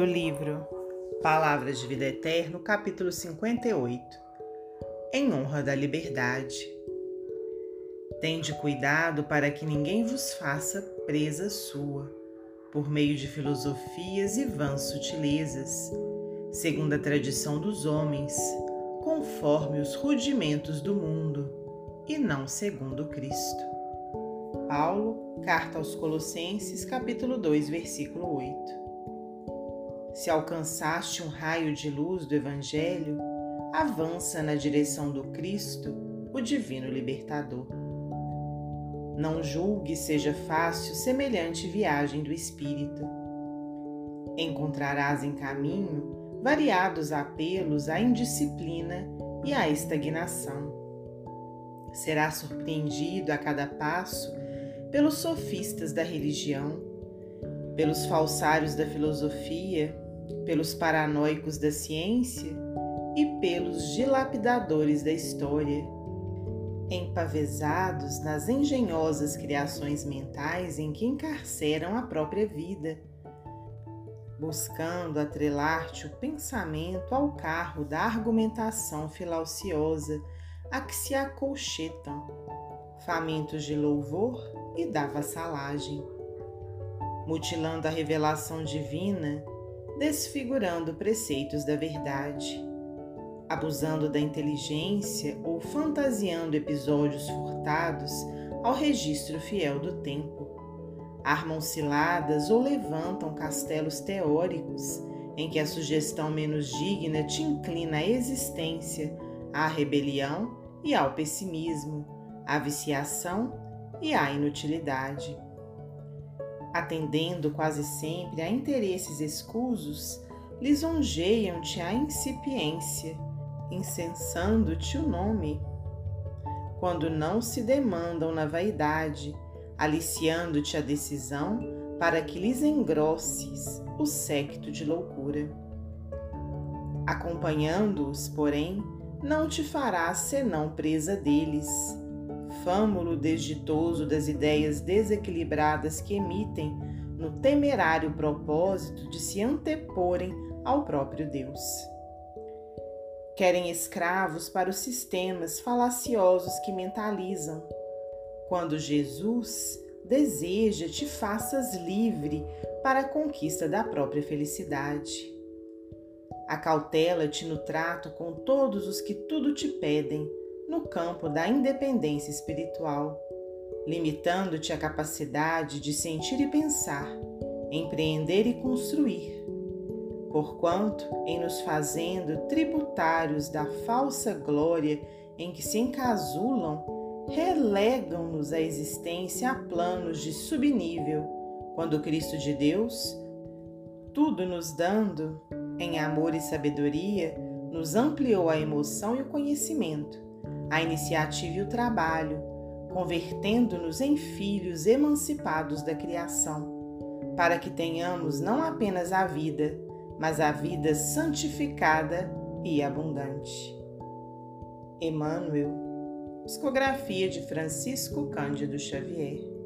do livro Palavras de Vida Eterna, capítulo 58 Em honra da liberdade. Tende cuidado para que ninguém vos faça presa sua, por meio de filosofias e vãs sutilezas, segundo a tradição dos homens, conforme os rudimentos do mundo, e não segundo Cristo. Paulo, Carta aos Colossenses, capítulo 2, versículo 8. Se alcançaste um raio de luz do Evangelho, avança na direção do Cristo, o Divino Libertador. Não julgue seja fácil semelhante viagem do Espírito. Encontrarás em caminho variados apelos à indisciplina e à estagnação. Será surpreendido a cada passo pelos sofistas da religião, pelos falsários da filosofia pelos paranoicos da ciência e pelos dilapidadores da história, empavesados nas engenhosas criações mentais em que encarceram a própria vida, buscando atrelar-te o pensamento ao carro da argumentação filauciosa a que se acolchetam, famintos de louvor e da vassalagem, mutilando a revelação divina desfigurando preceitos da verdade, abusando da inteligência ou fantasiando episódios furtados ao registro fiel do tempo. Armam ciladas ou levantam castelos teóricos em que a sugestão menos digna te inclina à existência, à rebelião e ao pessimismo, à viciação e à inutilidade atendendo quase sempre a interesses escusos, lisonjeiam-te a incipiência, incensando-te o nome. Quando não se demandam na vaidade, aliciando-te a decisão para que lhes engrosses o séquito de loucura. Acompanhando-os, porém, não te farás senão presa deles fâmulo desditoso das ideias desequilibradas que emitem no temerário propósito de se anteporem ao próprio Deus. Querem escravos para os sistemas falaciosos que mentalizam, quando Jesus deseja te faças livre para a conquista da própria felicidade. Acautela-te no trato com todos os que tudo te pedem no campo da independência espiritual, limitando-te a capacidade de sentir e pensar, empreender e construir. Porquanto, em nos fazendo tributários da falsa glória em que se encasulam, relegam-nos a existência a planos de subnível, quando Cristo de Deus, tudo nos dando, em amor e sabedoria, nos ampliou a emoção e o conhecimento a iniciativa e o trabalho, convertendo-nos em filhos emancipados da criação, para que tenhamos não apenas a vida, mas a vida santificada e abundante. Emmanuel, psicografia de Francisco Cândido Xavier.